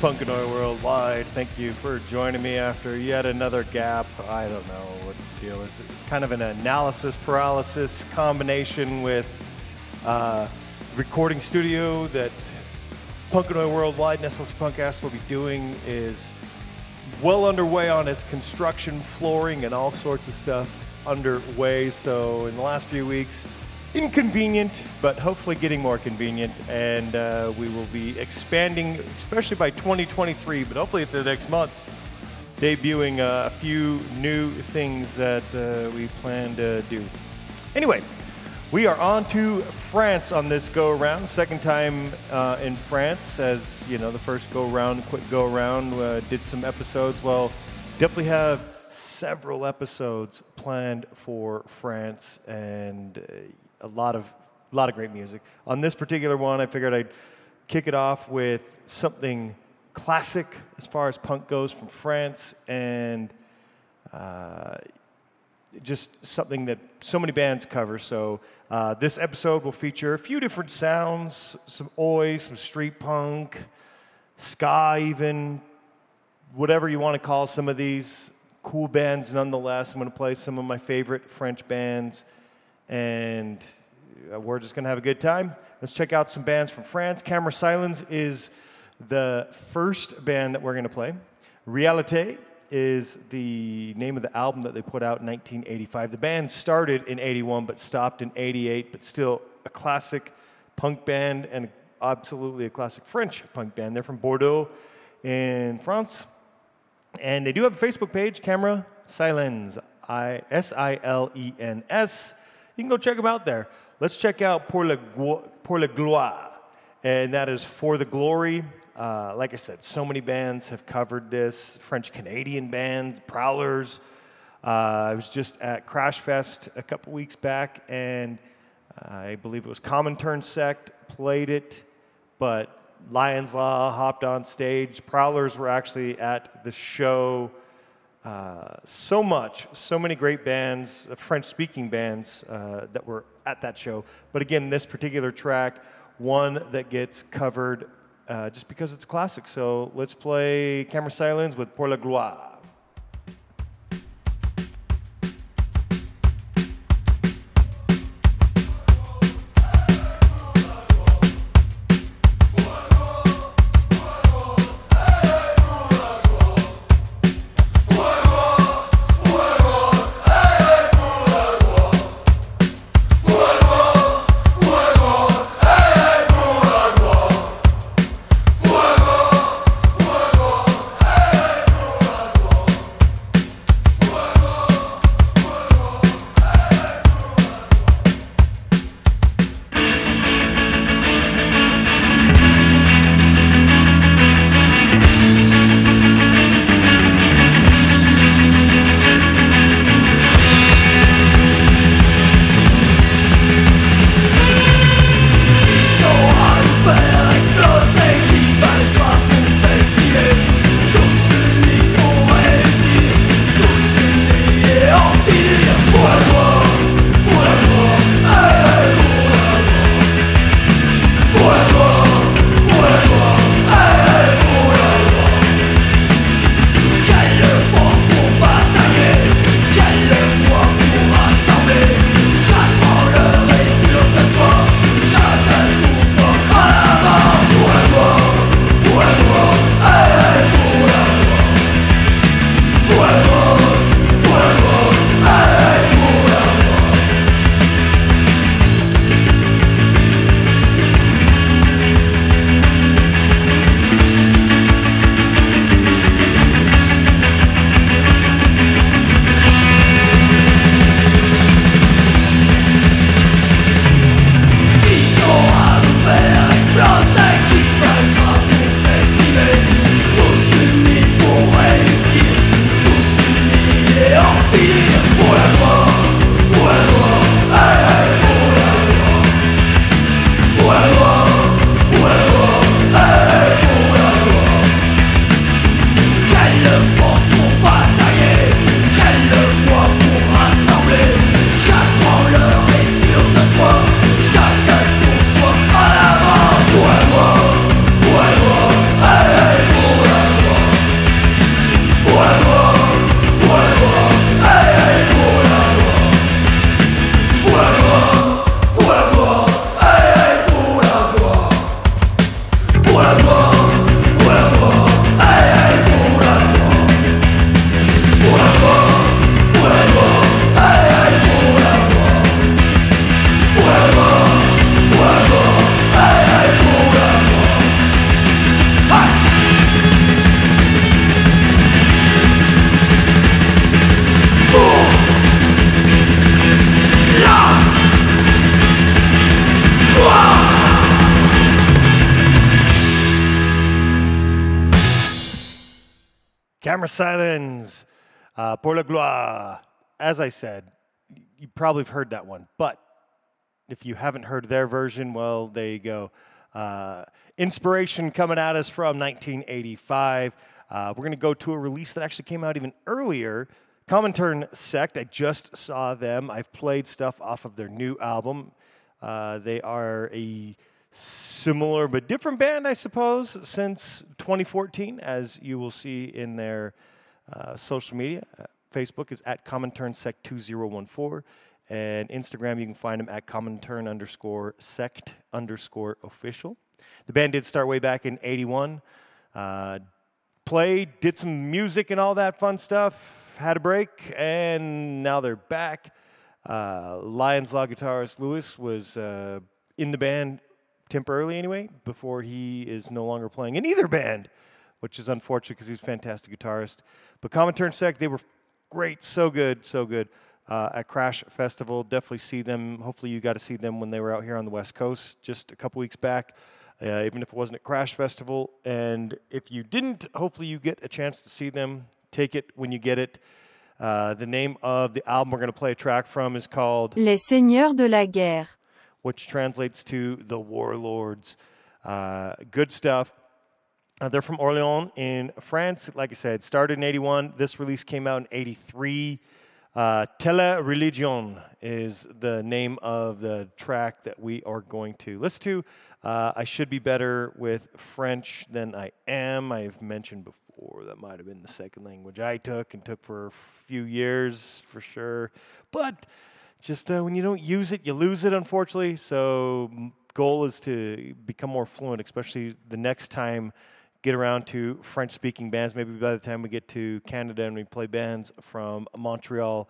Punkanoid Worldwide. Thank you for joining me after yet another gap. I don't know what the deal is. It's kind of an analysis paralysis combination with uh, recording studio that Punkanoid Worldwide SLC Punkcast will be doing is well underway on its construction, flooring, and all sorts of stuff underway. So in the last few weeks, inconvenient, but hopefully getting more convenient. And uh, we will be expanding, especially by 2023, but hopefully at the next month, debuting uh, a few new things that uh, we plan to do. Anyway, we are on to France on this go around. Second time uh, in France, as you know, the first go around, quick go around, uh, did some episodes. Well, definitely have several episodes planned for France and uh, a lot of a lot of great music. On this particular one, I figured I'd kick it off with something classic as far as punk goes from France and uh, just something that so many bands cover. So uh, this episode will feature a few different sounds, some oi, some street punk, ska, even whatever you want to call some of these cool bands. Nonetheless, I'm going to play some of my favorite French bands, and uh, we're just going to have a good time. Let's check out some bands from France. Camera Silens is the first band that we're going to play. Realite is the name of the album that they put out in 1985. The band started in 81 but stopped in 88, but still a classic punk band and absolutely a classic French punk band. They're from Bordeaux in France. And they do have a Facebook page, Camera Silens, I S I L E N S. You can go check them out there. Let's check out Pour la, Pour la Gloire, and that is For the Glory. Uh, like I said, so many bands have covered this. French Canadian band, Prowlers. Uh, I was just at Crash Fest a couple weeks back, and I believe it was Comintern Sect played it, but Lions Law hopped on stage. Prowlers were actually at the show. Uh, so much, so many great bands, uh, French speaking bands uh, that were at that show. But again, this particular track, one that gets covered uh, just because it's classic. So let's play Camera Silens with Pour la Gloire. Pour la Gloire. As I said, you probably have heard that one, but if you haven't heard their version, well, there you go. Uh, inspiration coming at us from 1985. Uh, we're going to go to a release that actually came out even earlier. Comintern Sect, I just saw them. I've played stuff off of their new album. Uh, they are a similar but different band, I suppose, since 2014, as you will see in their uh, social media. Uh, Facebook is at Comintern Sect 2014 and Instagram, you can find them at Comintern underscore sect underscore official. The band did start way back in 81. Uh, played, did some music and all that fun stuff, had a break, and now they're back. Uh, Lions Law guitarist Lewis was in the band temporarily anyway, before he is no longer playing in either band, which is unfortunate because he's a fantastic guitarist. But Comintern Sect, they were great, so good, so good uh, at Crash Festival. Definitely see them. Hopefully, you got to see them when they were out here on the West Coast just a couple weeks back, uh, even if it wasn't at Crash Festival. And if you didn't, hopefully, you get a chance to see them. Take it when you get it. Uh, the name of the album we're going to play a track from is called Les Seigneurs de la Guerre, which translates to the Warlords. Uh, good stuff. Uh, they're from Orléans in France. Like I said, started in 81. This release came out in 83. Uh, Tele Religion is the name of the track that we are going to listen to. Uh, I should be better with French than I am. I've mentioned before that might have been the second language I took and took for a few years for sure. But just uh, when you don't use it, you lose it, unfortunately. So, goal is to become more fluent, especially the next time get around to French speaking bands. Maybe by the time we get to Canada and we play bands from Montreal,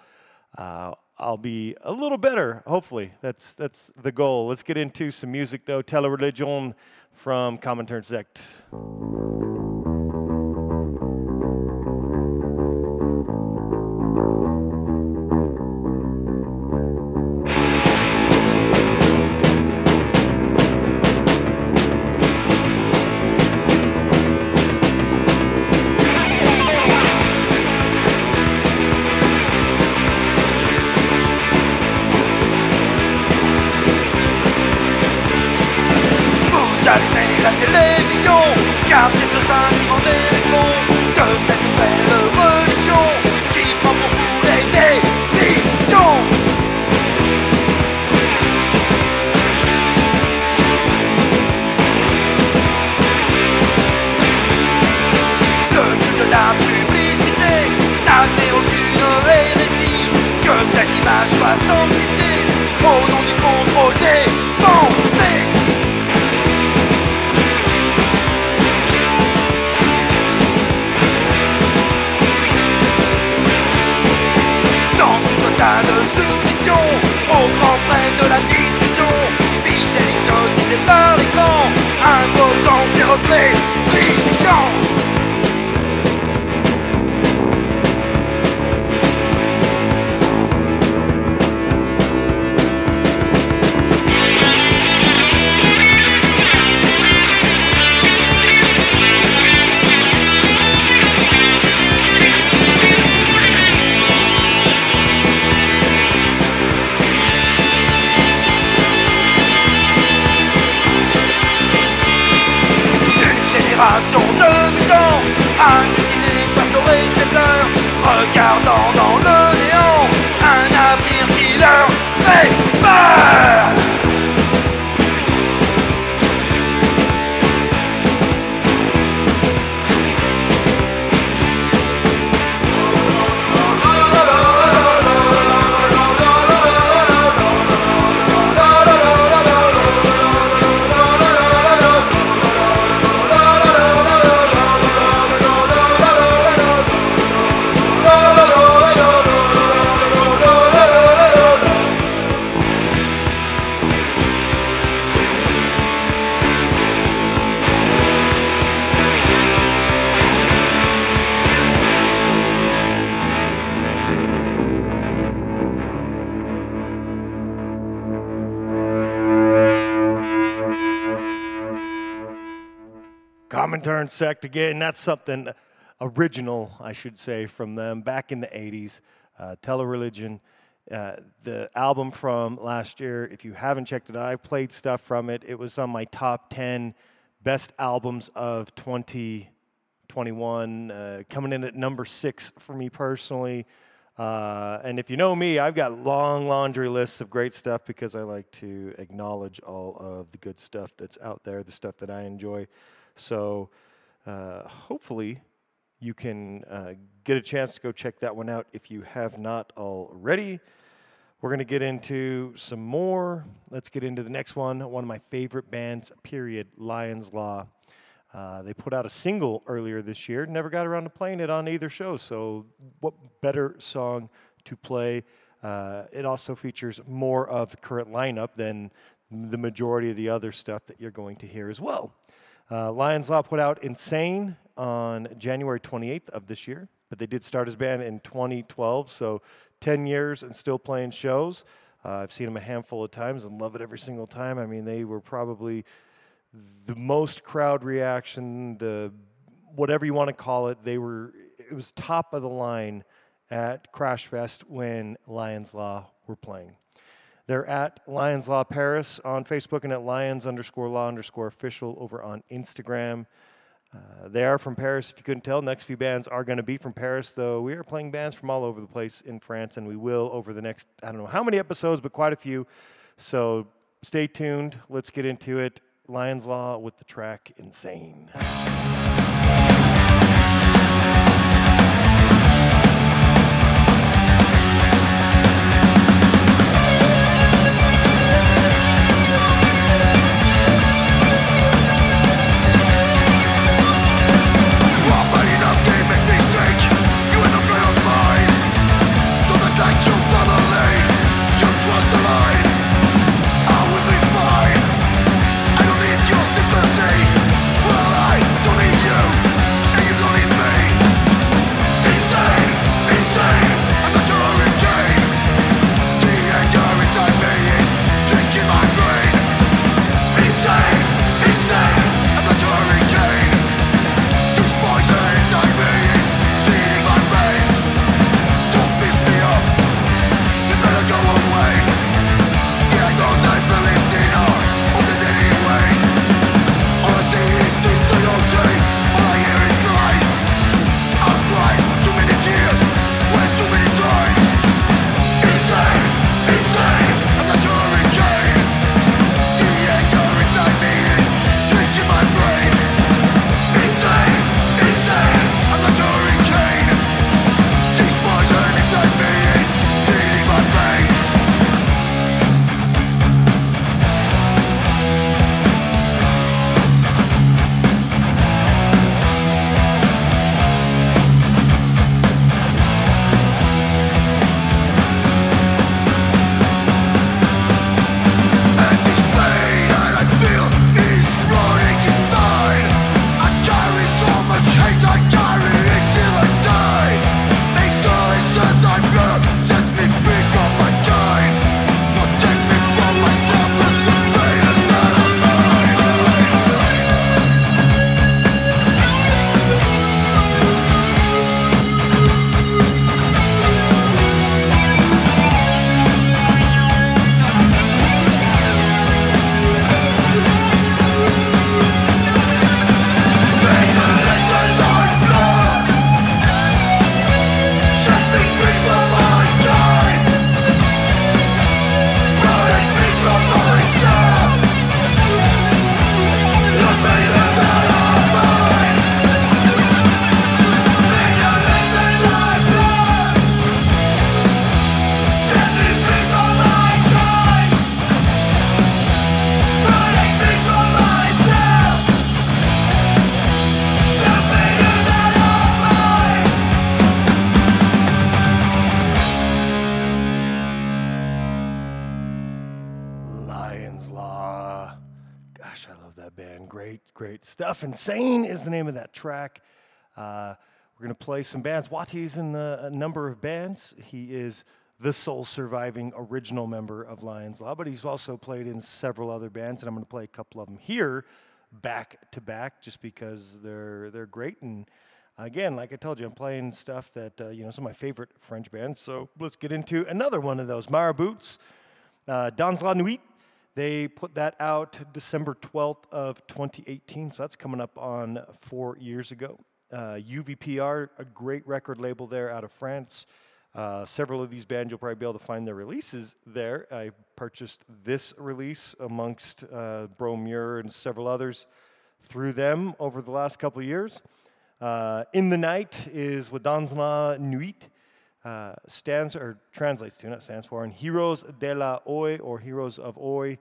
uh, I'll be a little better. Hopefully, that's that's the goal. Let's get into some music though. Tele Religion from Common Comintern Sect. Sect again. That's something original, I should say, from them back in the 80s, uh, Telereligion. Uh, the album from last year, if you haven't checked it out, I've played stuff from it. It was on my top 10 best albums of 2021, uh, coming in at number six for me personally. Uh, and if you know me, I've got long laundry lists of great stuff because I like to acknowledge all of the good stuff that's out there, the stuff that I enjoy. So uh, hopefully you can uh, get a chance to go check that one out if you have not already. We're going to get into some more. Let's get into the next one. One of my favorite bands, period, Lions Law. Uh, they put out a single earlier this year. Never got around to playing it on either show. So, what better song to play? Uh, it also features more of the current lineup than the majority of the other stuff that you're going to hear as well. Uh, Lions Law put out Insane on January 28th of this year, but they did start as band in 2012. So 10 years and still playing shows. Uh, I've seen them a handful of times and love it every single time. I mean, they were probably the most crowd reaction, the whatever you want to call it. They were it was top of the line at Crash Fest when Lions Law were playing. They're at Lions Law Paris on Facebook and at Lions underscore Law underscore official over on Instagram. Uh, they are from Paris, if you couldn't tell. Next few bands are going to be from Paris, though we are playing bands from all over the place in France, and we will over the next, I don't know how many episodes, but quite a few. So stay tuned. Let's get into it. Lions Law with the track Insane. Insane is the name of that track. Uh, we're going to play some bands. Wati's in the, a number of bands. He is the sole surviving original member of Lions Law, but he's also played in several other bands, and I'm going to play a couple of them here back to back just because they're, they're great. And Again, like I told you, I'm playing stuff that, uh, you know, some of my favorite French bands. So let's get into another one of those Maraboots, uh, Dans la Nuit. They put that out December 12th of 2018, so that's coming up on four years ago. Uh, UVPR, a great record label there out of France. Uh, several of these bands, you'll probably be able to find their releases there. I purchased this release amongst uh, Bromure and several others through them over the last couple years. Uh, In the Night is la Nuit. Uh, stands or translates to, not stands for, and Heroes de la Oi or Heroes of Oi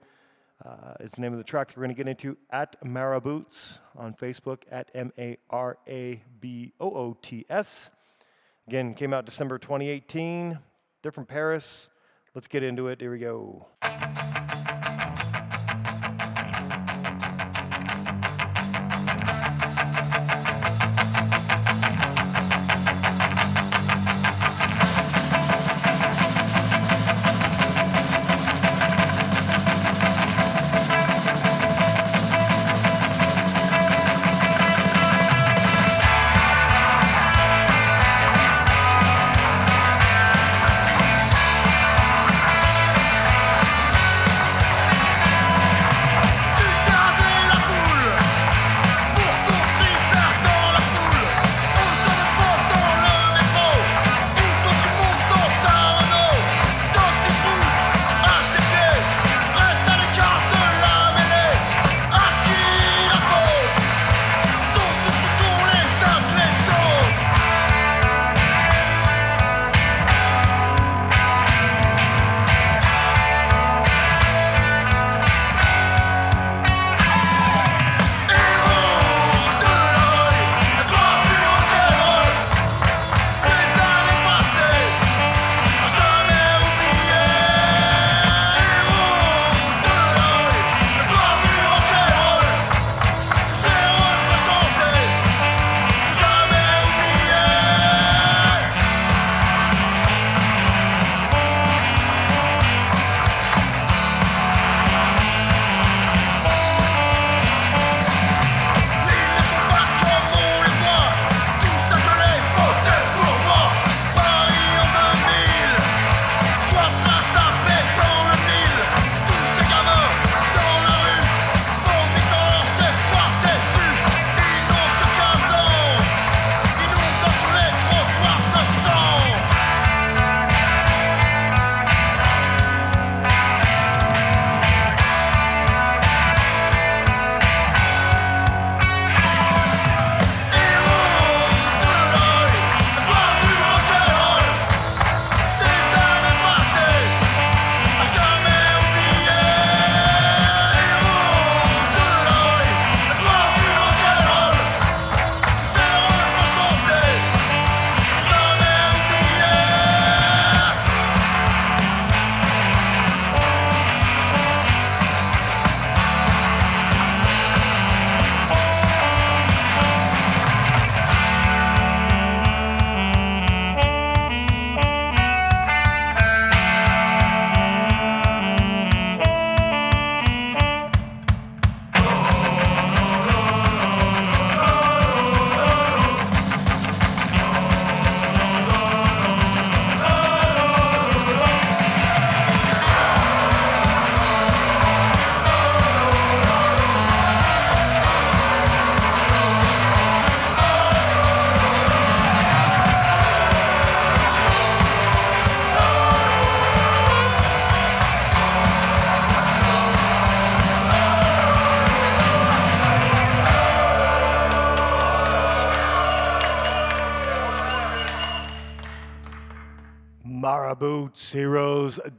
uh, is the name of the track that we're going to get into at Maraboots on Facebook at M A R A B O O T S. Again, came out December 2018, different Paris. Let's get into it. Here we go.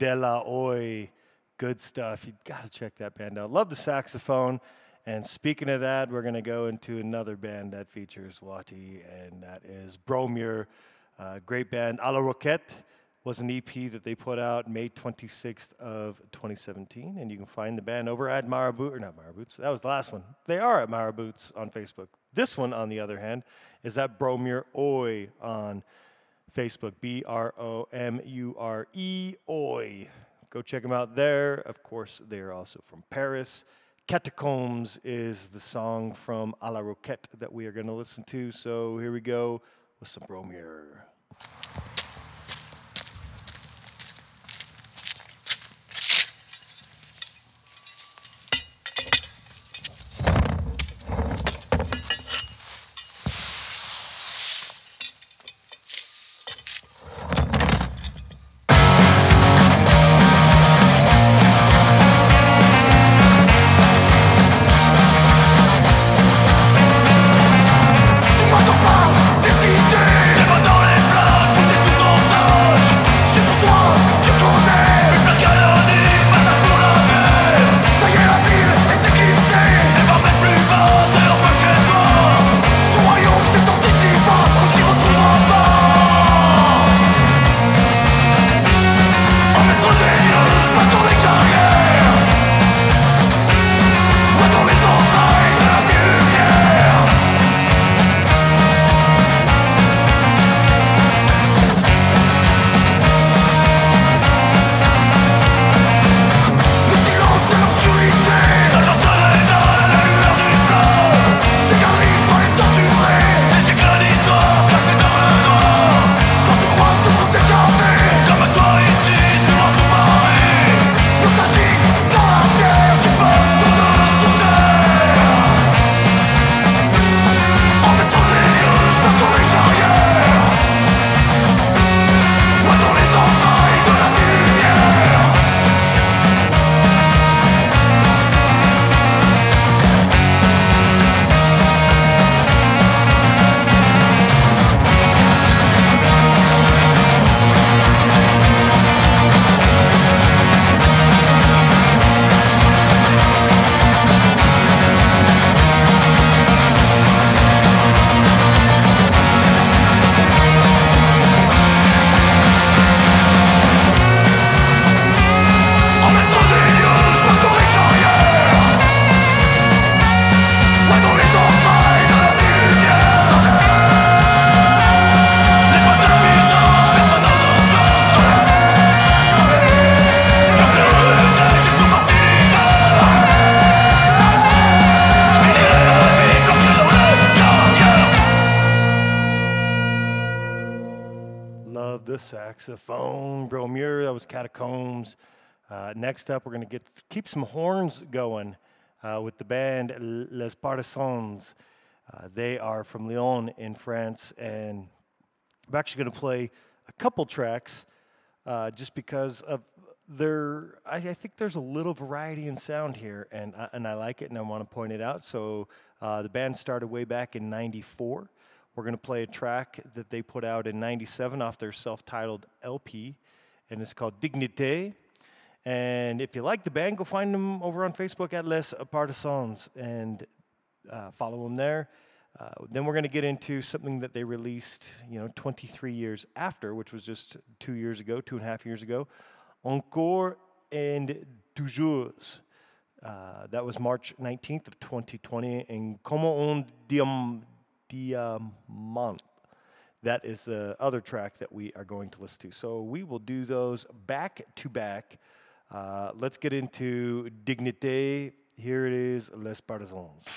De la Oi. Good stuff. You've got to check that band out. Love the saxophone. And speaking of that, we're going to go into another band that features Wati, and that is Bromure. Uh, great band. A la Roquette was an EP that they put out May 26th of 2017, and you can find the band over at Marabout, or not Marabouts, that was the last one. They are at Marabouts on Facebook. This one, on the other hand, is at Bromure Oi on Facebook, B R O M U R E Oi. Go check them out there. Of course, they are also from Paris. Catacombs is the song from A la Roquette that we are going to listen to. So here we go with some Bromure. Saxophone, Bromure, that was Catacombs. Uh, next up, we're going to get keep some horns going uh, with the band Les Partisans. Uh, they are from Lyon in France, and I'm actually going to play a couple tracks uh, just because of their. I, I, think there's a little variety in sound here, and I, and I like it, and I want to point it out. So uh, the band started way back in '94. We're going to play a track that they put out in 97 off their self titled LP, and it's called Dignité. And if you like the band, go find them over on Facebook at Les Partisans and uh, follow them there. Uh, then we're going to get into something that they released, you know, 23 years after, which was just two years ago, two and a half years ago. Encore and toujours. Uh, that was March 19th of 2020. And Comme un Diamant. That is the other track that we are going to listen to. So we will do those back to back. Uh, let's get into Dignité. Here it is, Les Partisans.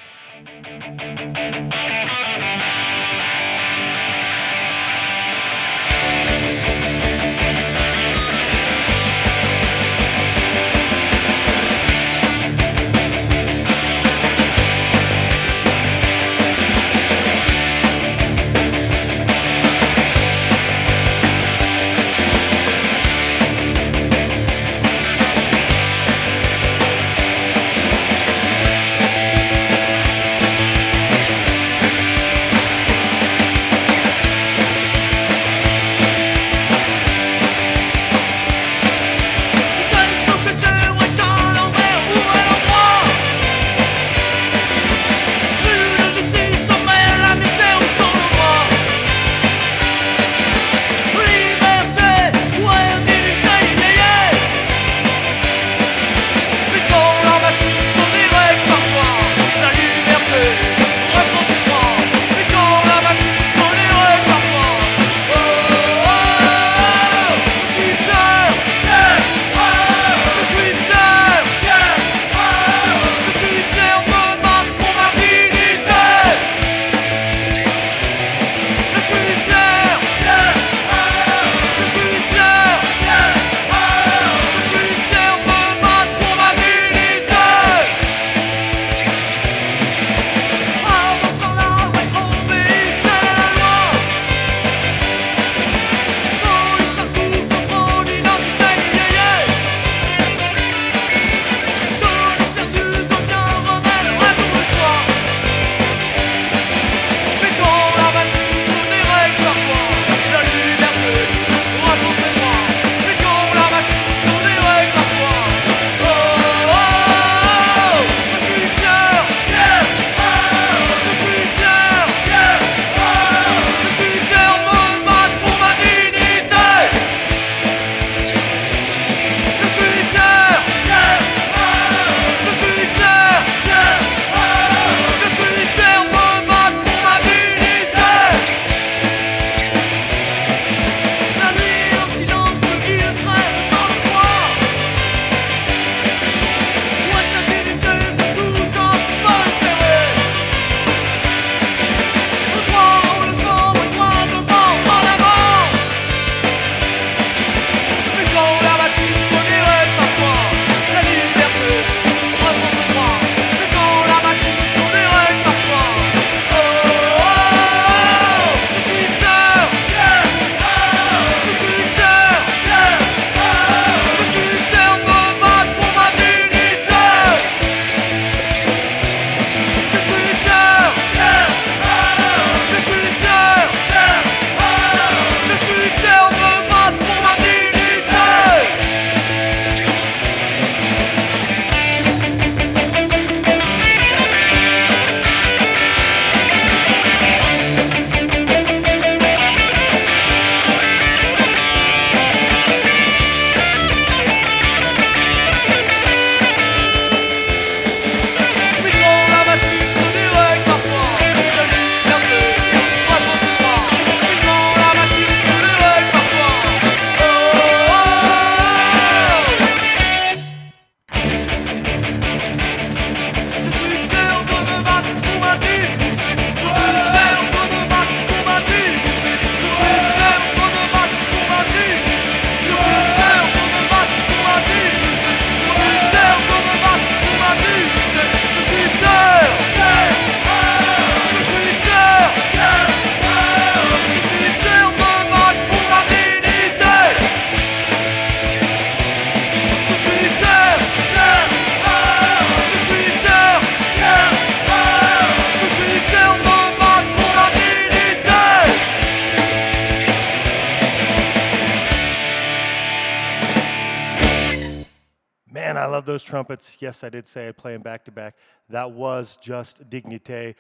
Yes, I did say I'd play them back to back. That was just Dignité.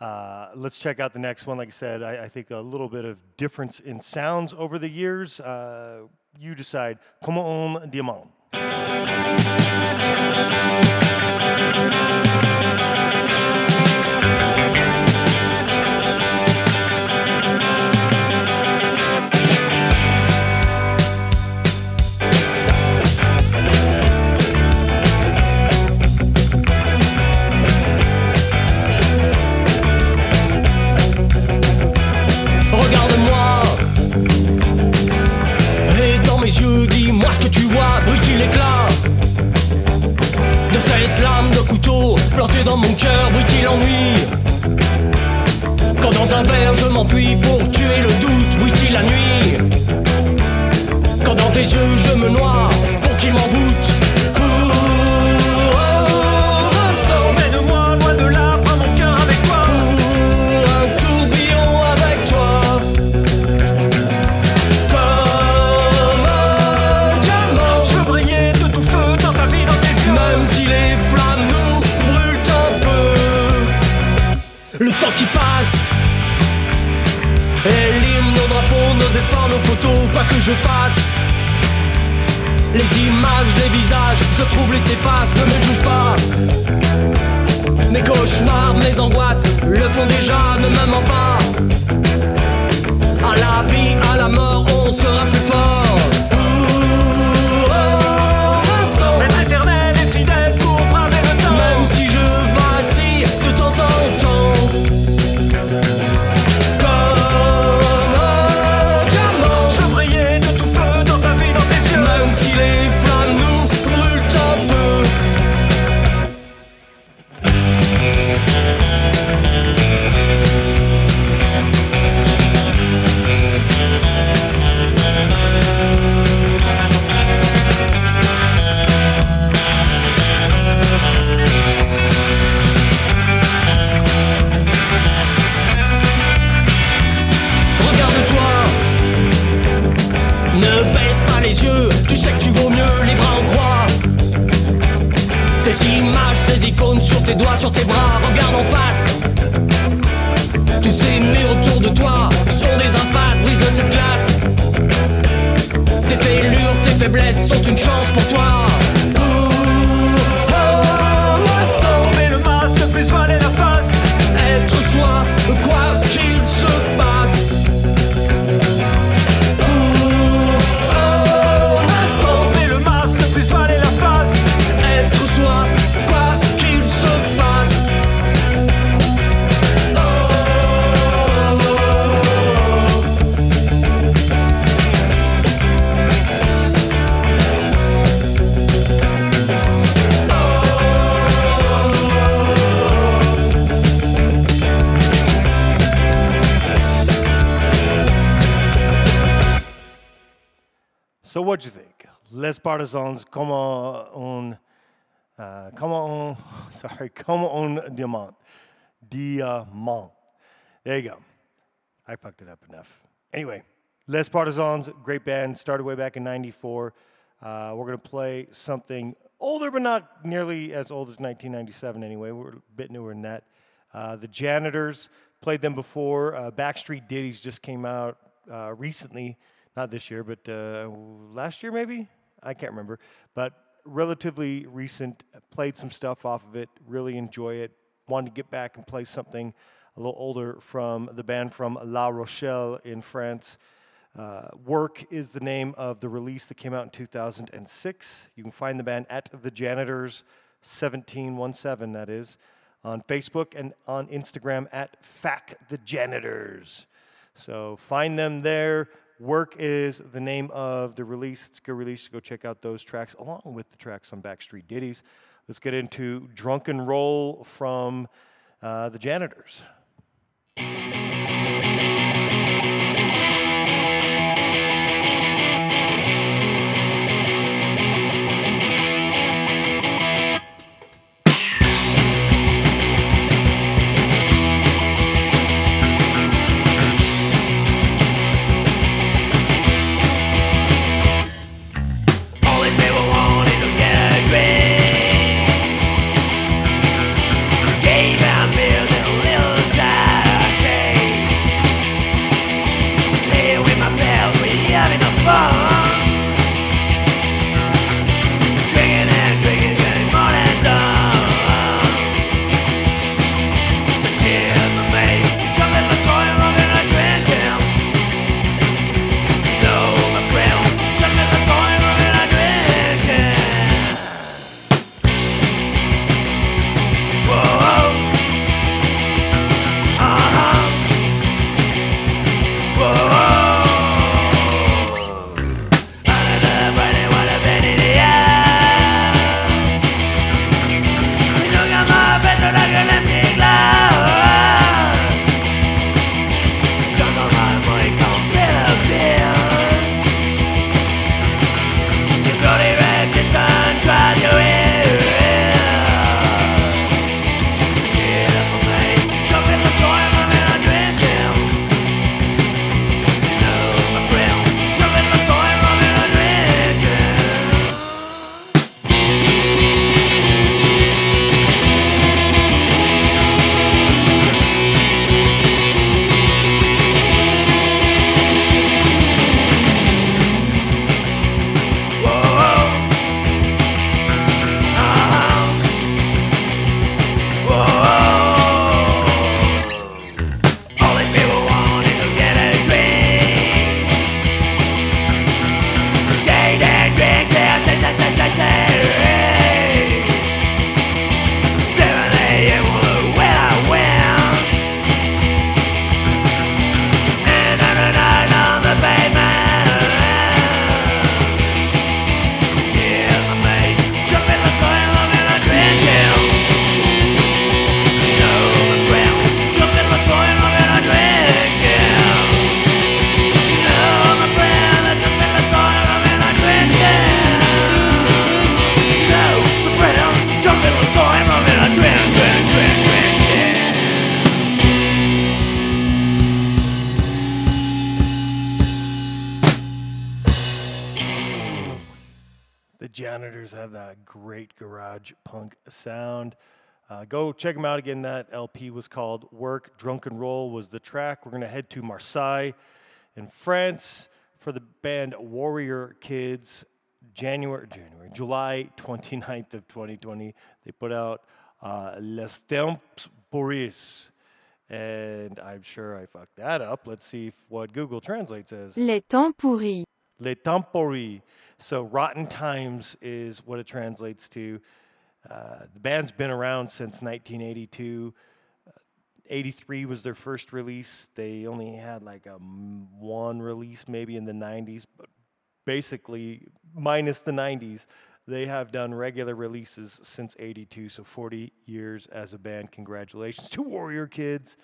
Uh, let's check out the next one. Like I said, I, I, think a little bit of difference in sounds over the years. Uh, you decide. Comment on diamant. dans mon cœur brille l'ennui Quand dans un verre je m'enfuis pour tuer le doute brille la nuit Quand dans tes yeux je me noie pour qu'il m'envoûte quoi que je fasse. Les images, les visages se troublent et s'effacent, ne me juge pas. Mes cauchemars, mes angoisses le font déjà, ne me mens pas. À la vie, à la mort, on sera plus fort tes doigts, sur tes bras, regarde en face. Tous ces murs autour de toi sont des impasses, brise cette glace. Tes fêlures, tes faiblesses sont une chance pour toi. So what'd you think? Les Partisans, Comme un, uh, Comme un, sorry, Comme un diamant, diamant. There you go. I fucked it up enough. Anyway, Les Partisans, great band, started way back in '94. Uh, we're gonna play something older, but not nearly as old as 1997. Anyway, we're a bit newer than that. Uh, the Janitors played them before. Uh, Backstreet Ditties just came out uh, recently not this year, but uh, last year maybe? I can't remember. But relatively recent, played some stuff off of it, really enjoy it. Wanted to get back and play something a little older from the band from La Rochelle in France. Uh, Work is the name of the release that came out in 2006. You can find the band at The Janitors 1717, that is, on Facebook and on Instagram at Fack the Janitors. So find them there. Work is the name of the release. It's a good release. Go check out those tracks along with the tracks on Backstreet Ditties. Let's get into Drunken Roll from uh, the Janitors. Check them out again. That LP was called Work Drunk and Roll was the track. We're going to head to Marseille in France for the band Warrior Kids. January, January, July 29th of 2020, they put out uh, Les Temps Pourris. And I'm sure I fucked that up. Let's see if, what Google Translate says. Les temps pourris. Les temps pourris. So rotten times is what it translates to. Uh, the band's been around since 1982. Uh, 83 was their first release. They only had like a one release maybe in the 90s, but basically, minus the 90s, they have done regular releases since 82, so 40 years as a band. Congratulations to Warrior Kids.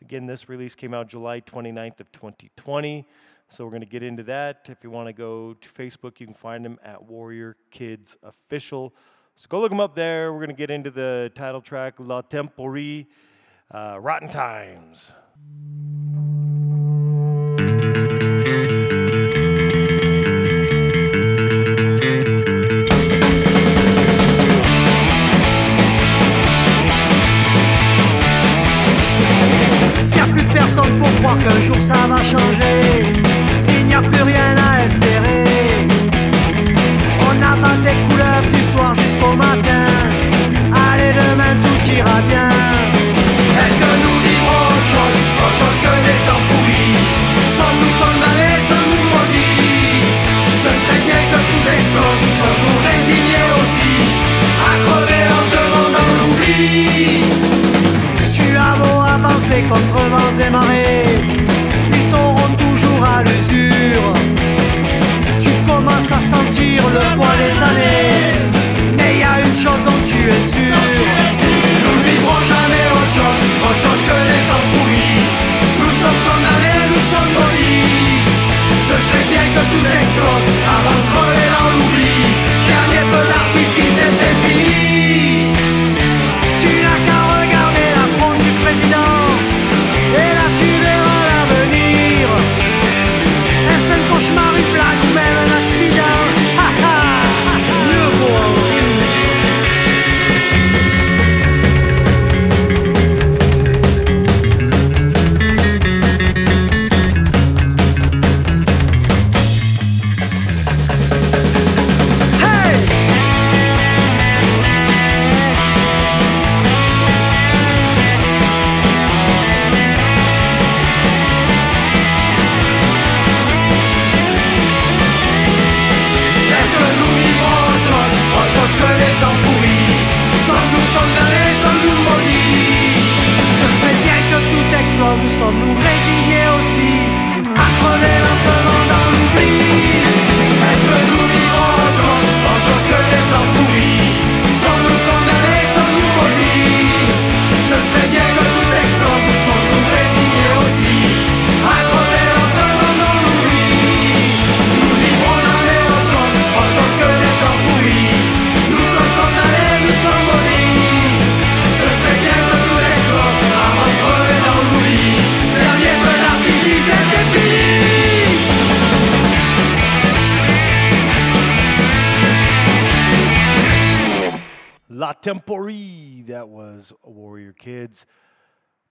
Again, this release came out July 29th of 2020. So we're going to get into that. If you want to go to Facebook, you can find them at Warrior Kids Official. So go look them up there. We're going to get into the title track, La Temporie, uh, Rotten Times. S'il n'y a plus personne pour croire qu'un jour ça va changer, s'il n'y a plus rien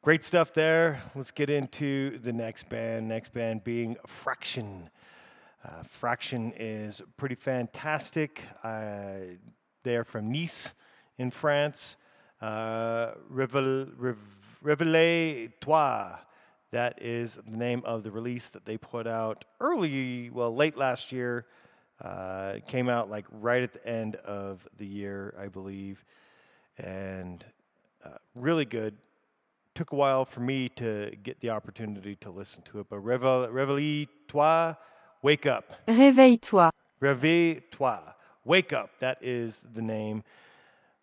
Great stuff there. Let's get into the next band. Next band being Fraction. Uh, Fraction is pretty fantastic. Uh, they're from Nice in France. Uh, Toi. That is the name of the release that they put out early, well, late last year. Uh, came out like right at the end of the year, I believe. And uh, really good took a while for me to get the opportunity to listen to it. But réveille-toi, wake up. Réveille-toi. Réveille-toi, wake up. That is the name.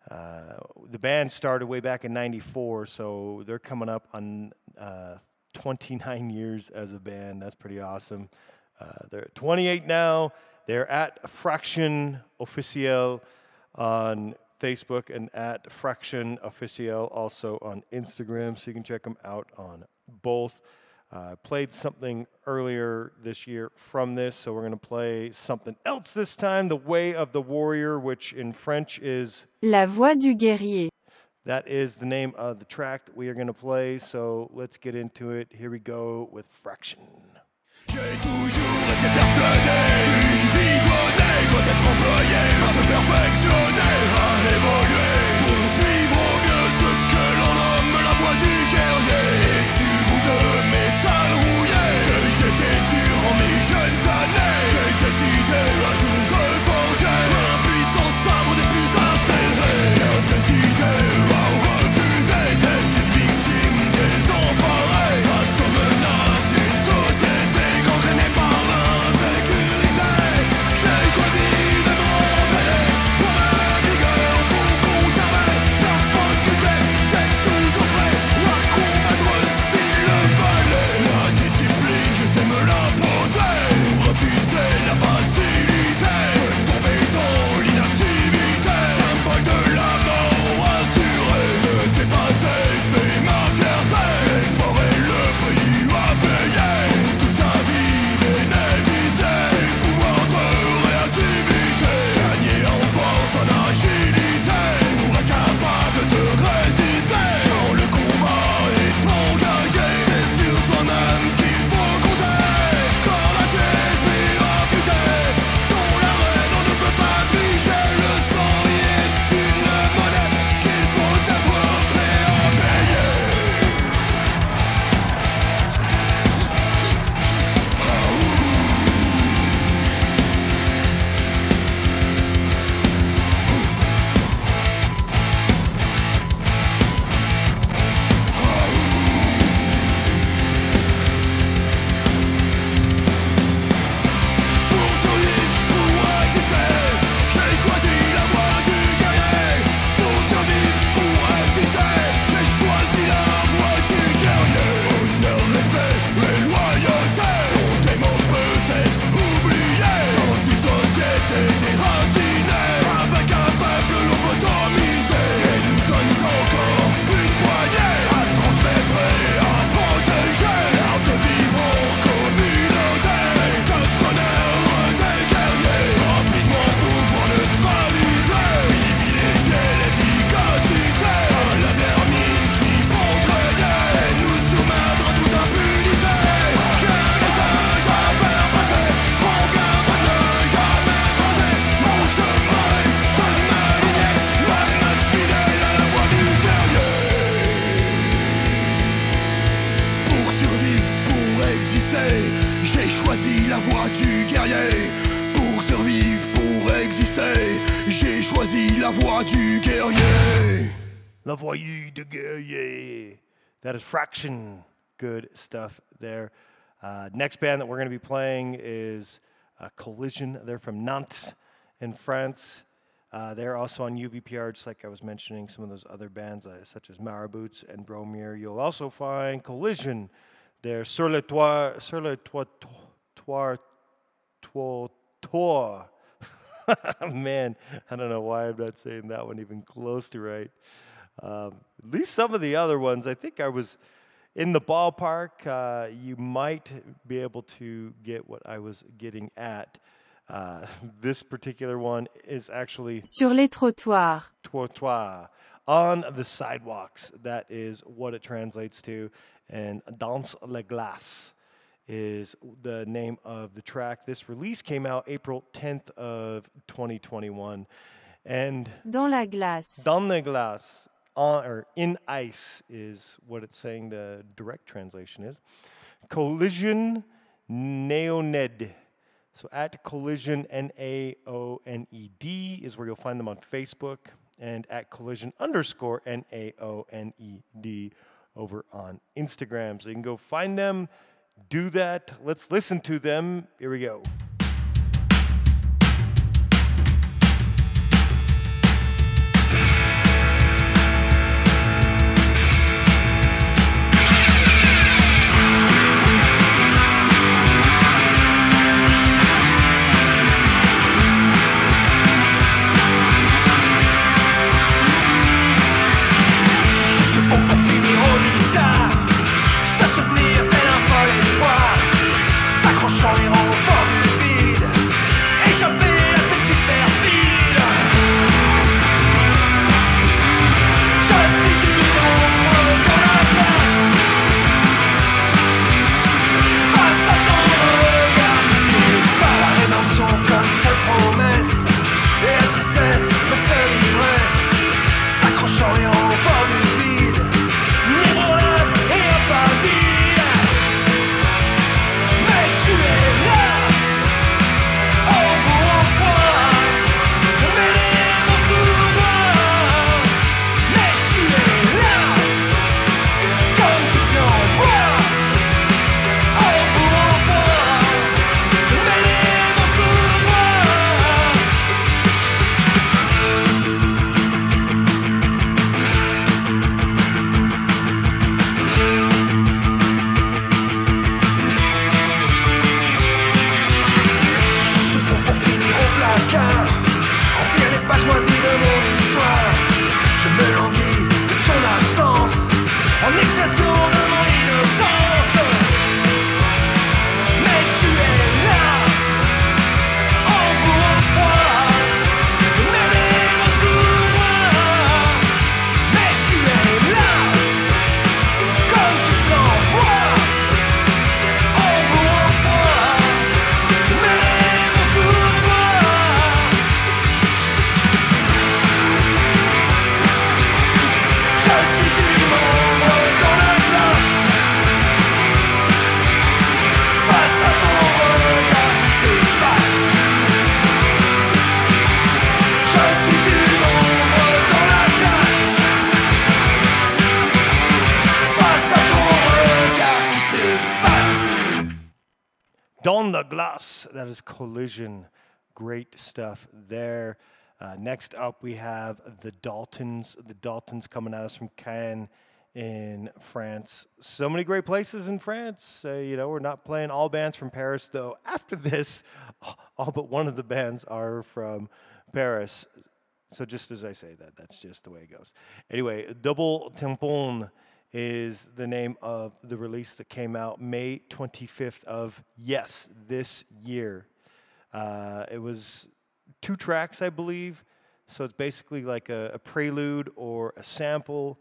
Uh, the band started way back in '94, so they're coming up on uh, 29 years as a band. That's pretty awesome. Uh, they're 28 now. They're at Fraction Officiel on Facebook and at Fraction Officiel also on Instagram, so you can check them out on both. Uh, played something earlier this year from this, so we're going to play something else this time The Way of the Warrior, which in French is La Voie du Guerrier. That is the name of the track that we are going to play, so let's get into it. Here we go with Fraction. À se perfectionner, à évoluer, Good stuff there. Uh, next band that we're going to be playing is uh, Collision. They're from Nantes in France. Uh, they're also on UVPR, just like I was mentioning some of those other bands, uh, such as Maraboots and Bromir. You'll also find Collision. They're sur le toit, sur le toit, toit, toit. Man, I don't know why I'm not saying that one even close to right. Um, at least some of the other ones, I think I was in the ballpark. Uh, you might be able to get what I was getting at. Uh, this particular one is actually Sur les trottoirs. trottoir, on the sidewalks. That is what it translates to. And Dans la glace is the name of the track. This release came out April 10th of 2021. And Dans la glace. dans la glace, on, or in ice, is what it's saying the direct translation is. Collision Naoned. So at Collision N A O N E D is where you'll find them on Facebook, and at Collision underscore N A O N E D over on Instagram. So you can go find them, do that. Let's listen to them. Here we go. The Glass. That is Collision. Great stuff there. Uh, next up, we have the Daltons. The Daltons coming at us from Cannes in France. So many great places in France. Uh, you know, we're not playing all bands from Paris, though. After this, all but one of the bands are from Paris. So just as I say that, that's just the way it goes. Anyway, Double Tampon is the name of the release that came out May 25th of yes this year. Uh, it was two tracks, I believe. So it's basically like a, a prelude or a sample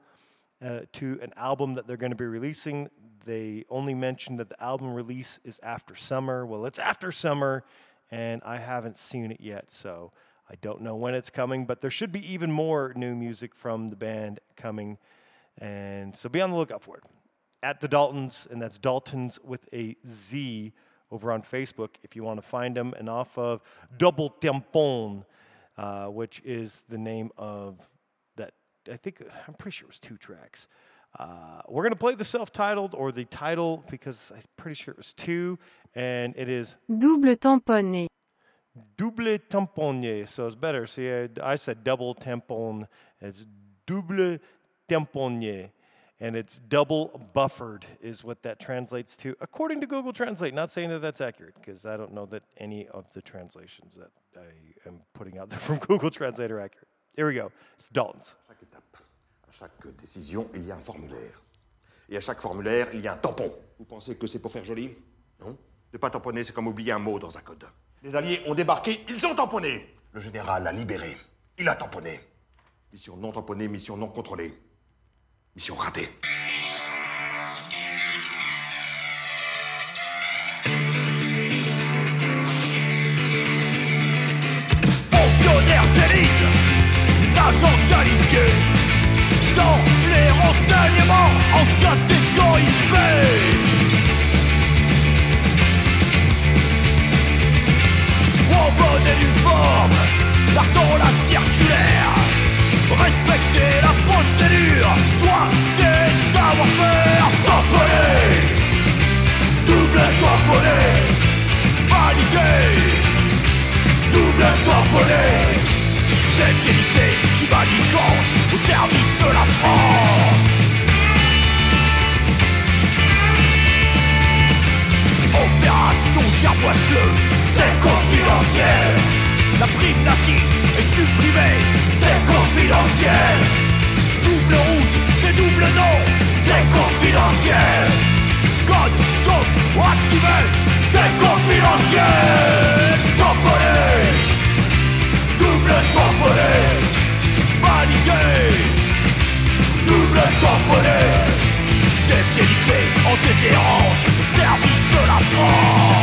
uh, to an album that they're going to be releasing. They only mentioned that the album release is after summer. Well, it's after summer, and I haven't seen it yet, so I don't know when it's coming. But there should be even more new music from the band coming, and so be on the lookout for it. At the Daltons, and that's Daltons with a Z over on Facebook if you want to find them, and off of Double Tampon, uh, which is the name of that. I think I'm pretty sure it was two tracks. Uh, we're gonna play the self-titled or the title because I'm pretty sure it was two, and it is Double tamponné. double tamponné. So it's better. See, I, I said double tampon. It's double tamponné. And it's double buffered, is what that translates to, according to Google Translate. Not saying that that's accurate, because I don't know that any of the translations that I am putting out there from Google Translate are accurate. Here we go. It's Dalton's. chaque étape, à chaque décision, il y a un formulaire. Et à chaque formulaire, il y a un tampon. Vous pensez que c'est pour faire joli Non Ne pas tamponner, c'est comme oublier un mot dans un code. Les Alliés ont débarqué, ils ont tamponné. Le général a libéré. Il a tamponné. Mission non tamponnée, mission non contrôlée. Mission ratée. Fonctionnaires d'élite, agents qualifiés, dans les renseignements en catégorie B. En bonne et due forme, partant la circulaire, respecter la procédure, toi tes savoir-faire, tamponner, double tamponner, valider double tamponné Telle qualité qui manigance au service de la France. Opération Gerboise Bleu, c'est confidentiel La prime nazie est supprimée, c'est confidentiel. Double rouge, c'est double non, c'est confidentiel. Code, top, activé, c'est confidentiel. Tamponné Double tamponné Validé Double tamponné Définiqué en déshérence au service de la France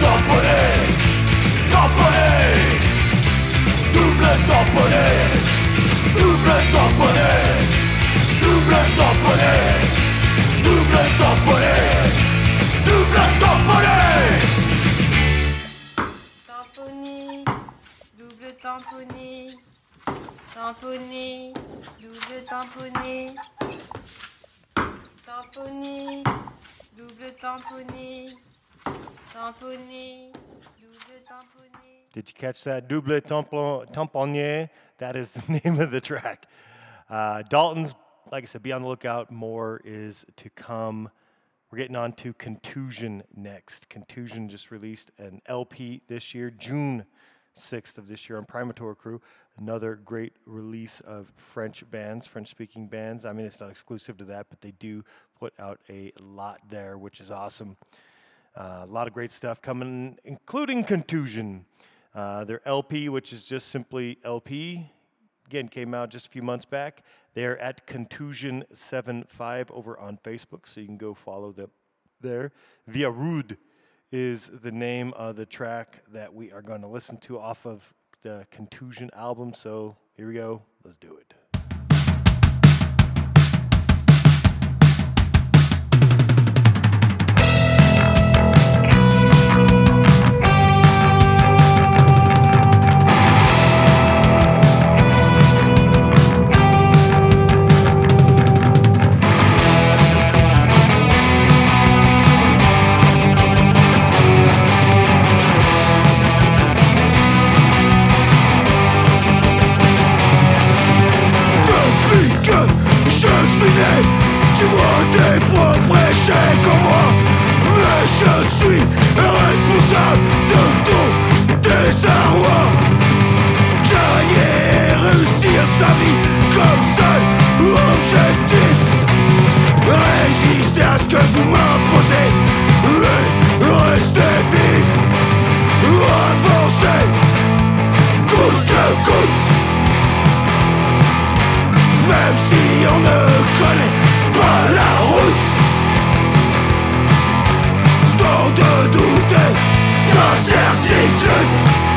tamponné Tamponné Double tamponné Double tamponné Double tamponné Double tamponné Double tamponné Tamponné, double tamponné, tamponné, double tamponné, tamponné, double tamponné, tamponné, tamponné. Did you catch that? Double tampon, tamponnier. That is the name of the track. Uh, Dalton's, like I said, be on the lookout. More is to come. We're getting on to Contusion next. Contusion just released an LP this year, June 6th of this year on Primator Crew. Another great release of French bands, French speaking bands. I mean, it's not exclusive to that, but they do put out a lot there, which is awesome. Uh, a lot of great stuff coming, including Contusion. Uh, their LP, which is just simply LP, again came out just a few months back. They're at Contusion75 over on Facebook, so you can go follow them there. Via Rude is the name of the track that we are going to listen to off of the Contusion album. So here we go. Let's do it. Vous m'imposez. Et rester vif Avancer Coûte que coûte. Même si on ne connaît pas la route. Tant de douter d'incertitude Pour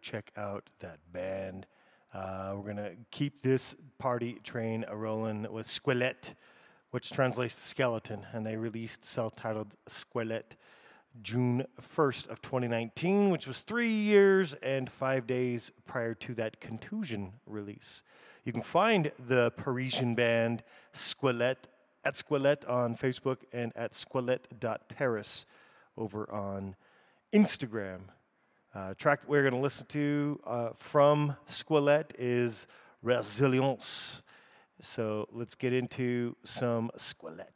check out that band. Uh, we're going to keep this party train rolling with Squelette, which translates to skeleton, and they released self-titled Squelette June 1st of 2019, which was three years and five days prior to that Contusion release. You can find the Parisian band Squelette at Squelette on Facebook and at squelette.paris over on Instagram. Uh, track that we're going to listen to uh, from Squelette is Resilience. So let's get into some Squelette.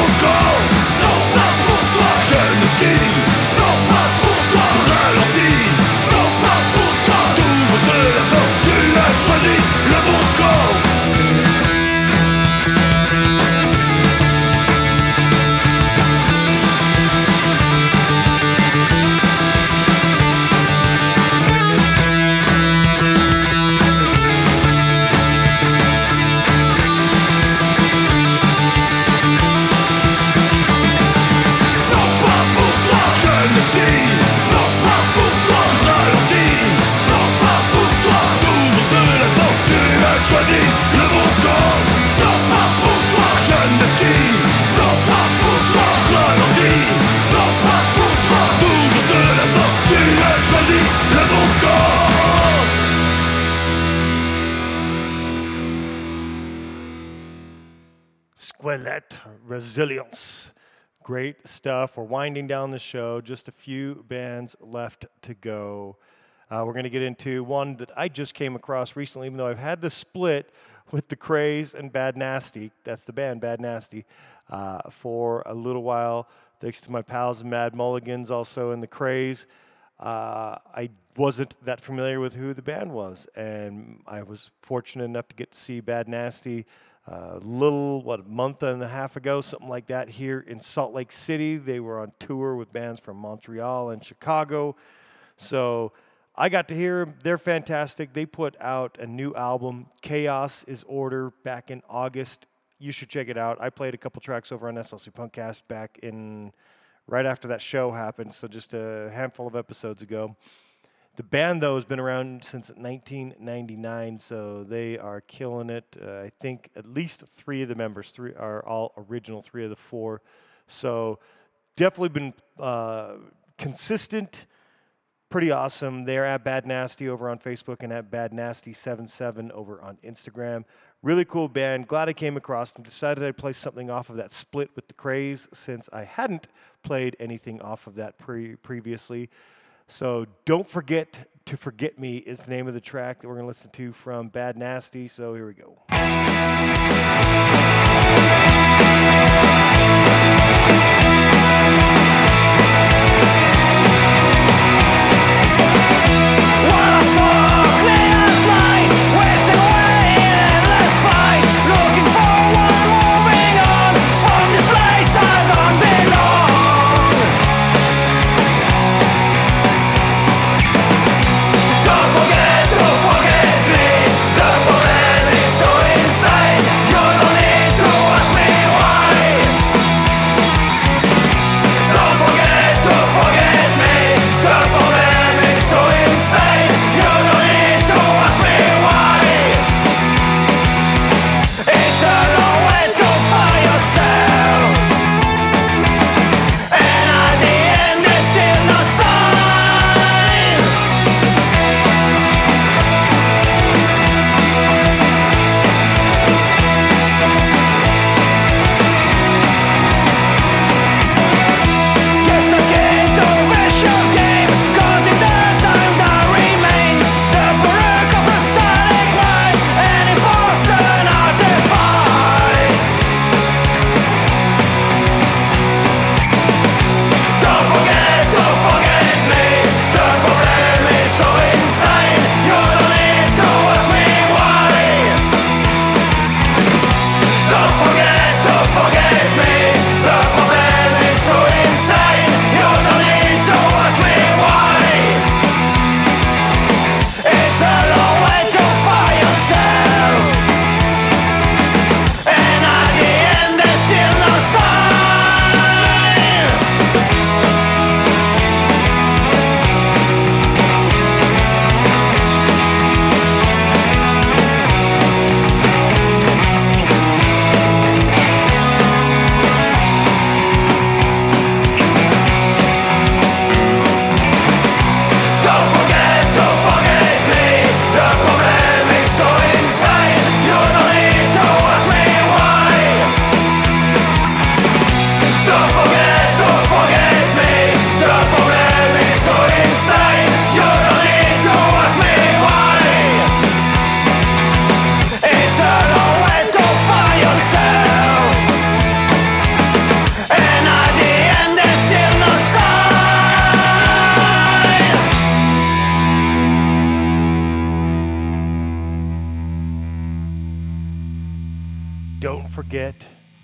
Le bon Great stuff. We're winding down the show. Just a few bands left to go. Uh, we're going to get into one that I just came across recently, even though I've had the split with the Craze and Bad Nasty. That's the band, Bad Nasty, uh, for a little while. Thanks to my pals, Mad Mulligans, also in the Craze. Uh, I wasn't that familiar with who the band was, and I was fortunate enough to get to see Bad Nasty a little, what, a month and a half ago, something like that, here in Salt Lake City. They were on tour with bands from Montreal and Chicago. So I got to hear them. They're fantastic. They put out a new album, Chaos is Order, back in August. You should check it out. I played a couple tracks over on SLC Punkcast back in right after that show happened, so just a handful of episodes ago. The band, though, has been around since 1999, so they are killing it. Uh, I think at least three of the members three are all original, three of the four. So definitely been uh, consistent, pretty awesome. They're at Bad Nasty over on Facebook and at Bad Nasty77 over on Instagram. Really cool band. Glad I came across them. Decided I'd play something off of that split with the Craze since I hadn't played anything off of that pre- previously. So don't forget to forget me is the name of the track that we're going to listen to from Bad Nasty. So here we go.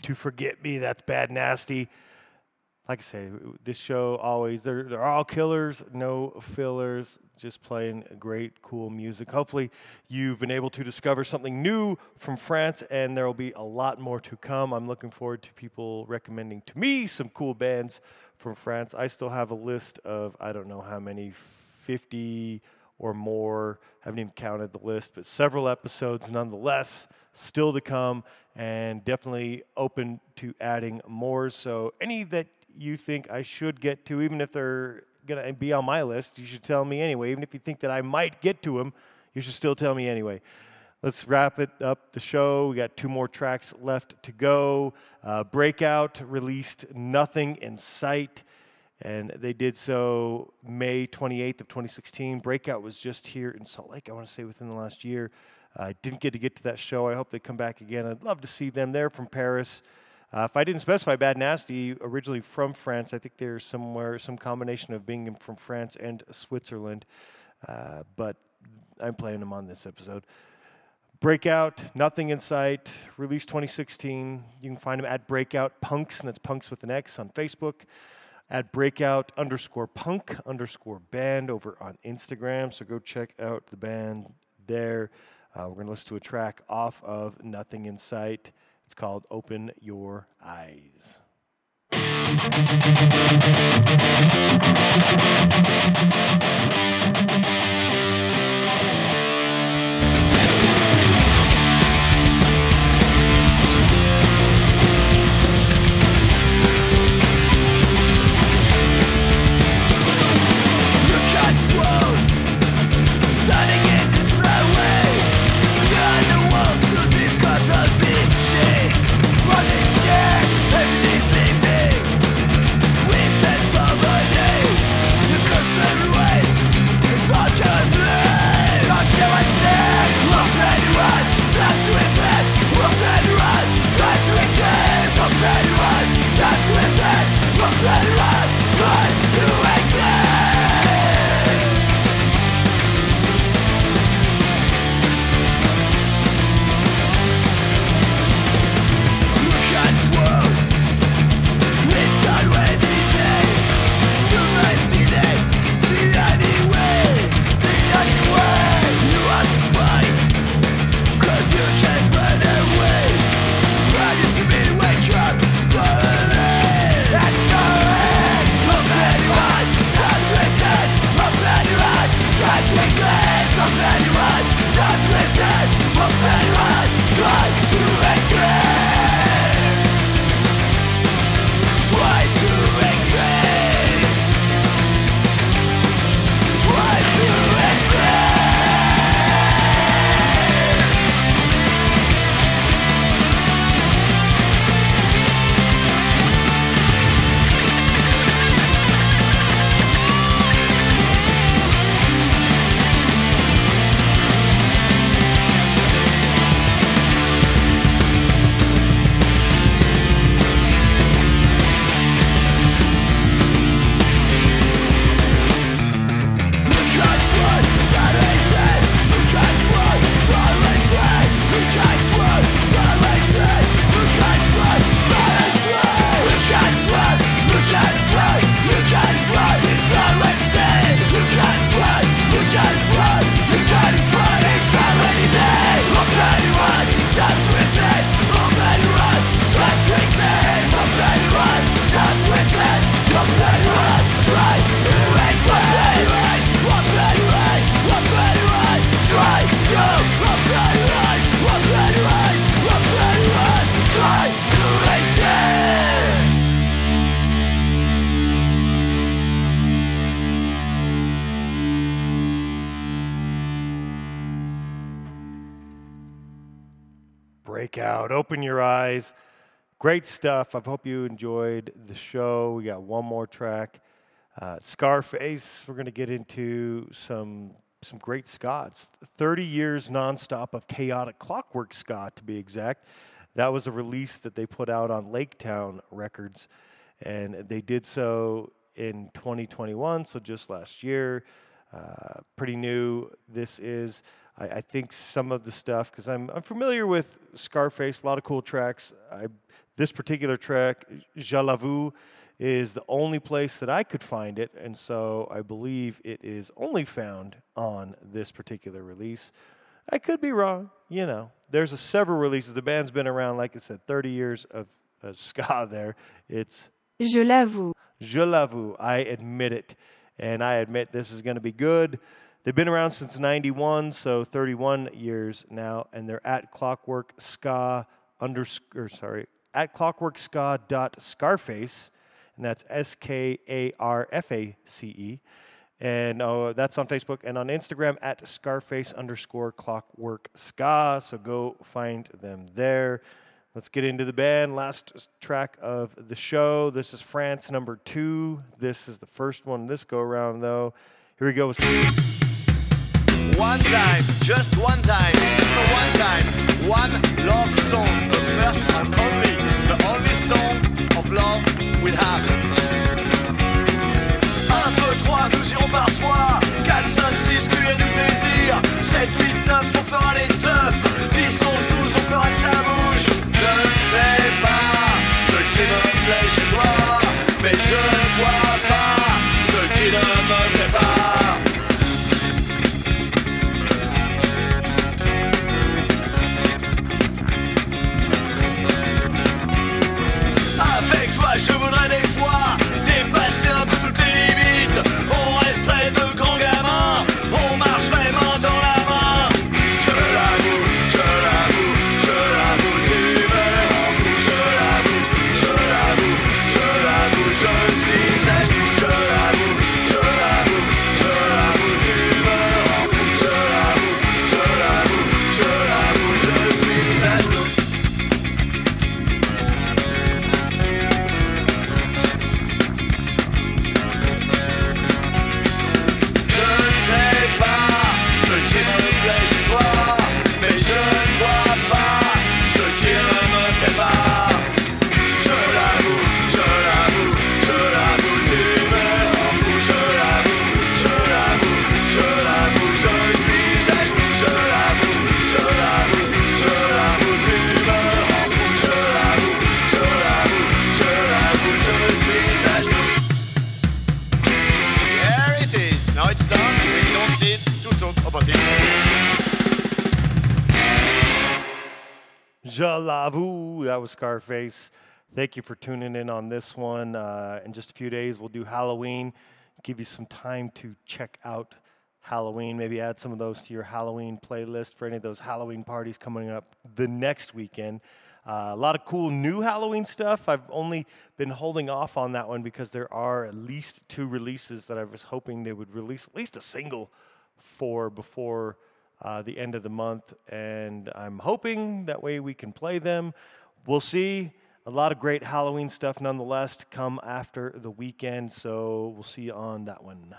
To forget me. That's Bad Nasty. Like I say, this show always they're they're all killers, no fillers. Just playing great, cool music. Hopefully, you've been able to discover something new from France, and there will be a lot more to come. I'm looking forward to people recommending to me some cool bands from France. I still have a list of I don't know how many, 50 or more. I Haven't even counted the list, but several episodes nonetheless still to come, and definitely open to adding more. So any that you think I should get to, even if they're gonna be on my list, you should tell me anyway. Even if you think that I might get to them, you should still tell me anyway. Let's wrap it up the show. We got two more tracks left to go. Uh, Breakout released Nothing in Sight, and they did so May 28th of 2016. Breakout was just here in Salt Lake, I want to say within the last year. I didn't get to get to that show. I hope they come back again. I'd love to see them. They're from Paris. Uh, if I didn't specify Bad Nasty, originally from France, I think they're somewhere, some combination of being from France and Switzerland. Uh, but I'm playing them on this episode. Breakout, Nothing in Sight, released 2016. You can find them at Breakout Punx, and that's Punks with an X on Facebook. At Breakout underscore Punk underscore Band over on Instagram. So go check out the band there. Uh, we're going to listen to a track off of Nothing in Sight. It's called Open Your Eyes. Out, open your eyes. Great stuff. I hope you enjoyed the show. We got one more track. Uh, Skarface. We're going to get into some some great Scots. 30 years nonstop of chaotic clockwork Ska, to be exact. That was a release that they put out on Laketown Records, and they did so in 2021, so just last year. Uh, pretty new. This is, I, I think, some of the stuff because I'm I'm familiar with Skarface. A lot of cool tracks. I, this particular track, Je l'avoue, is the only place that I could find it, and so I believe it is only found on this particular release. I could be wrong, you know. There's a several releases. The band's been around, like I said, 30 years of, of ska. There, it's Je l'avoue. Je l'avoue. I admit it. And I admit this is going to be good. They've been around since 91, so 31 years now, and they're at Clockwork Ska underscore, sorry, at Clockwork Ska dot Skarface, and that's S K A R F A C E. And uh, that's on Facebook and on Instagram at Skarface underscore Clockwork Ska. So go find them there. Let's get into the band. Last track of the show. This is France number two. This is the first one this go around, though. Here we go. One time, just one time. This is the one time, one love song. The first and only, the only song of love we have. 1, 2, 3, nous irons parfois. 4, 5, 6, cueillir du plaisir. 7, 8, 9, on fera les teufs. Skarface. Thank you for tuning in on this one. Uh, in just a few days, we'll do Halloween. Give you some time to check out Halloween. Maybe add some of those to your Halloween playlist for any of those Halloween parties coming up the next weekend. Uh, a lot of cool new Halloween stuff. I've only been holding off on that one because there are at least two releases that I was hoping they would release at least a single for before uh, the end of the month, and I'm hoping that way we can play them. We'll see a lot of great Halloween stuff nonetheless to come after the weekend. So we'll see you on that one.